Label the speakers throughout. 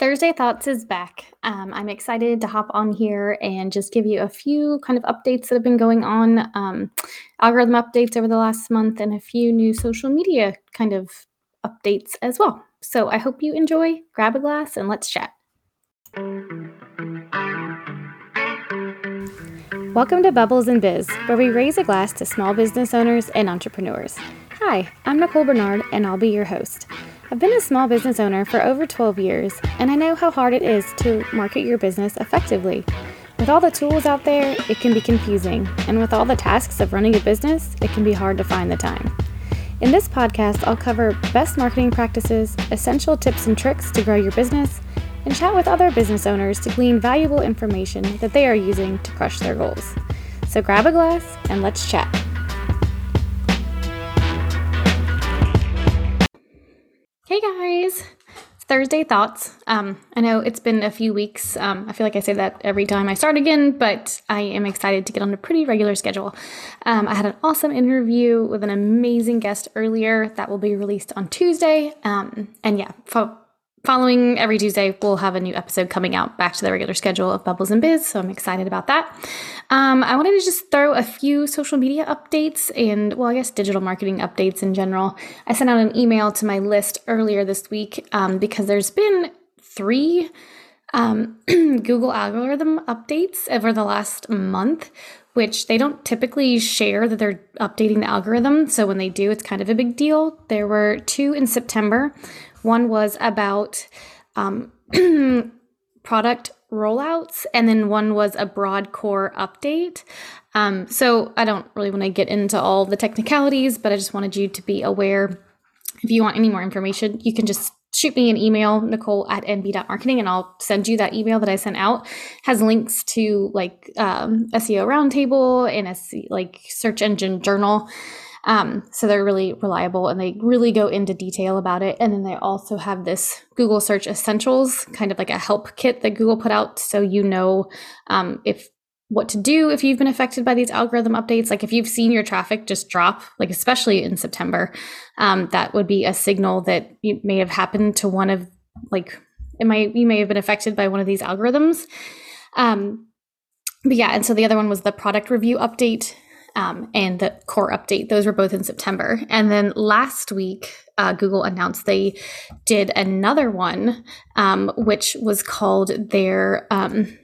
Speaker 1: Thursday Thoughts is back. Um, I'm excited to hop on here and just give you a few kind of updates that have been going on, um, algorithm updates over the last month, and a few new social media kind of updates as well. So I hope you enjoy. Grab a glass and let's chat. Welcome to Bubbles and Biz, where we raise a glass to small business owners and entrepreneurs. Hi, I'm Nicole Bernard, and I'll be your host. I've been a small business owner for over 12 years, and I know how hard it is to market your business effectively. With all the tools out there, it can be confusing, and with all the tasks of running a business, it can be hard to find the time. In this podcast, I'll cover best marketing practices, essential tips and tricks to grow your business, and chat with other business owners to glean valuable information that they are using to crush their goals. So grab a glass and let's chat. Thursday Thoughts. Um, I know it's been a few weeks. Um, I feel like I say that every time I start again, but I am excited to get on a pretty regular schedule. Um, I had an awesome interview with an amazing guest earlier that will be released on Tuesday. Um, and yeah, fo- following every Tuesday, we'll have a new episode coming out back to the regular schedule of Bubbles and Biz. So I'm excited about that. Um, I wanted to just throw a few social media updates and, well, I guess digital marketing updates in general. I sent out an email to my list earlier this week um, because there's been three um, Google algorithm updates over the last month, which they don't typically share that they're updating the algorithm. So when they do, it's kind of a big deal. There were two in September. One was about um, product rollouts, and then one was a broad core update. Um, so I don't really want to get into all the technicalities, but I just wanted you to be aware. If you want any more information, you can just shoot me an email, Nicole at nb.marketing, and I'll send you that email that I sent out. Has links to like um, SEO Roundtable and a like search engine journal. Um, so they're really reliable and they really go into detail about it. And then they also have this Google Search Essentials, kind of like a help kit that Google put out, so you know um, if what to do if you've been affected by these algorithm updates. Like if you've seen your traffic just drop, like especially in September, um, that would be a signal that you may have happened to one of like it might you may have been affected by one of these algorithms. Um, but yeah, and so the other one was the product review update um, and the core update. Those were both in September. And then last week, uh, Google announced they did another one, um, which was called their. Um,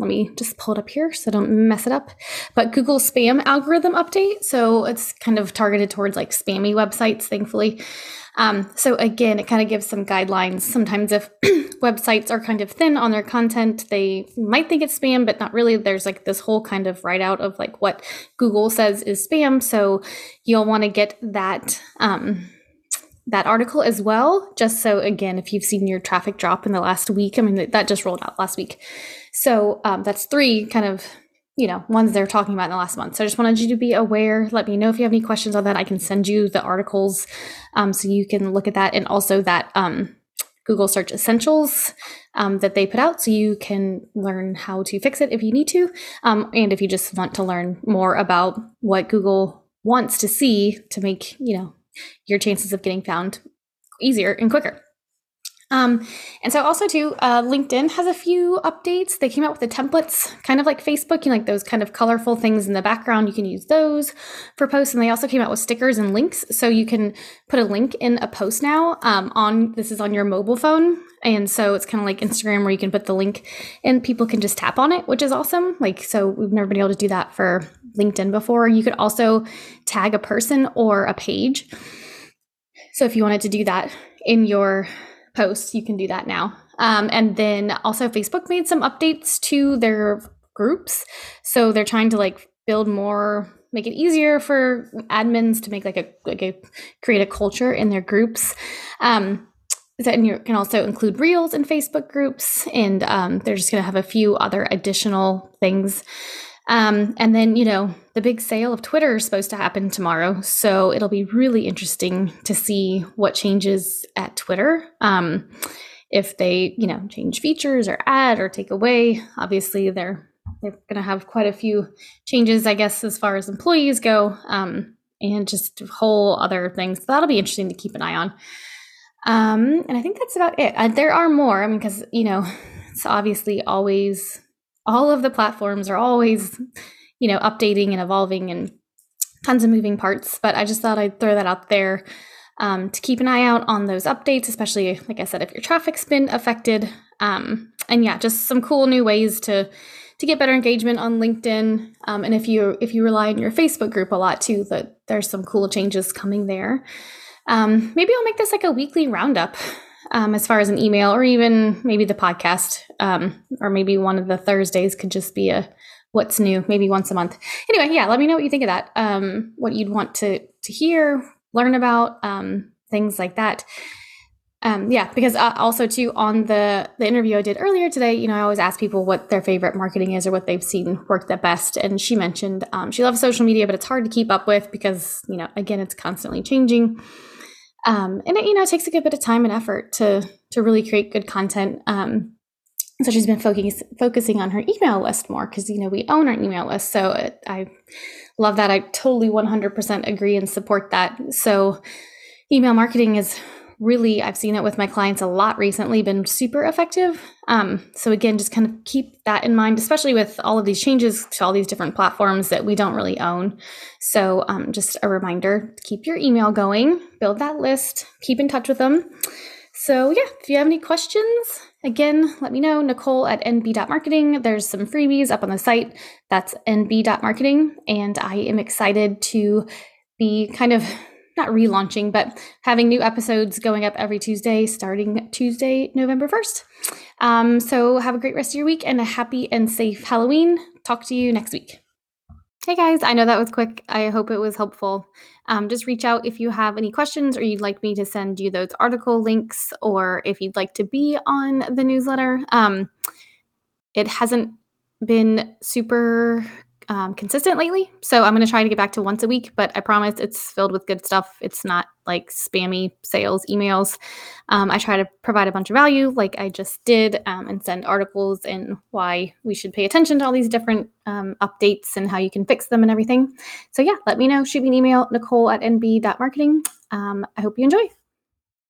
Speaker 1: let me just pull it up here so I don't mess it up. But Google spam algorithm update. So it's kind of targeted towards like spammy websites, thankfully. Um, so again, it kind of gives some guidelines. Sometimes if websites are kind of thin on their content, they might think it's spam, but not really. There's like this whole kind of write out of like what Google says is spam. So you'll want to get that. Um, that article as well, just so again, if you've seen your traffic drop in the last week, I mean, that just rolled out last week. So um, that's three kind of you know, ones they're talking about in the last month. So I just wanted you to be aware. Let me know if you have any questions on that. I can send you the articles um, so you can look at that and also that um, Google Search Essentials um, that they put out so you can learn how to fix it if you need to. Um, and if you just want to learn more about what Google wants to see to make, you know, your chances of getting found easier and quicker. Um, and so also too, uh, LinkedIn has a few updates. They came out with the templates, kind of like Facebook, you know, like those kind of colorful things in the background. You can use those for posts, and they also came out with stickers and links, so you can put a link in a post now. Um, on this is on your mobile phone, and so it's kind of like Instagram where you can put the link and people can just tap on it, which is awesome. Like so, we've never been able to do that for LinkedIn before. You could also tag a person or a page. So if you wanted to do that in your posts, you can do that now. Um, and then also, Facebook made some updates to their groups. So they're trying to like build more, make it easier for admins to make like a like a create a culture in their groups. Um, and you can also include reels in Facebook groups, and um, they're just going to have a few other additional things. Um, and then, you know, the big sale of Twitter is supposed to happen tomorrow. So it'll be really interesting to see what changes at Twitter. Um, if they, you know, change features or add or take away. Obviously, they're they're going to have quite a few changes, I guess, as far as employees go, um, and just whole other things. So that'll be interesting to keep an eye on. Um, and I think that's about it. Uh, there are more, I mean, because, you know, it's obviously always, all of the platforms are always, you know, updating and evolving and tons of moving parts. But I just thought I'd throw that out there um, to keep an eye out on those updates, especially, like I said, if your traffic's been affected. Um, and yeah, just some cool new ways to to get better engagement on LinkedIn. Um, and if you if you rely on your Facebook group a lot too, that there's some cool changes coming there. Um, maybe I'll make this like a weekly roundup um, as far as an email or even maybe the podcast um, or maybe one of the Thursdays could just be a what's new maybe once a month. Anyway, yeah, let me know what you think of that. Um, what you'd want to to hear, learn about, um, things like that. Um, yeah, because uh, also too on the the interview I did earlier today, you know, I always ask people what their favorite marketing is or what they've seen work the best, and she mentioned um, she loves social media, but it's hard to keep up with because you know, again, it's constantly changing, um, and it you know it takes a good bit of time and effort to to really create good content. Um, so she's been focus, focusing on her email list more because you know we own our email list, so it, I love that. I totally 100% agree and support that. So email marketing is really i've seen it with my clients a lot recently been super effective. Um, so again just kind of keep that in mind especially with all of these changes to all these different platforms that we don't really own. So um, just a reminder keep your email going build that list keep in touch with them. So yeah if you have any questions again let me know nicole at nb.marketing there's some freebies up on the site. That's nb.marketing and i am excited to be kind of not relaunching, but having new episodes going up every Tuesday starting Tuesday, November 1st. Um, so have a great rest of your week and a happy and safe Halloween. Talk to you next week. Hey guys, I know that was quick. I hope it was helpful. Um, just reach out if you have any questions or you'd like me to send you those article links or if you'd like to be on the newsletter. Um, it hasn't been super um, consistent lately. So I'm going to try to get back to once a week, but I promise it's filled with good stuff. It's not like spammy sales emails. Um, I try to provide a bunch of value, like I just did, um, and send articles and why we should pay attention to all these different um, updates and how you can fix them and everything. So yeah, let me know. Shoot me an email, nicole at nb.marketing. Um, I hope you enjoy.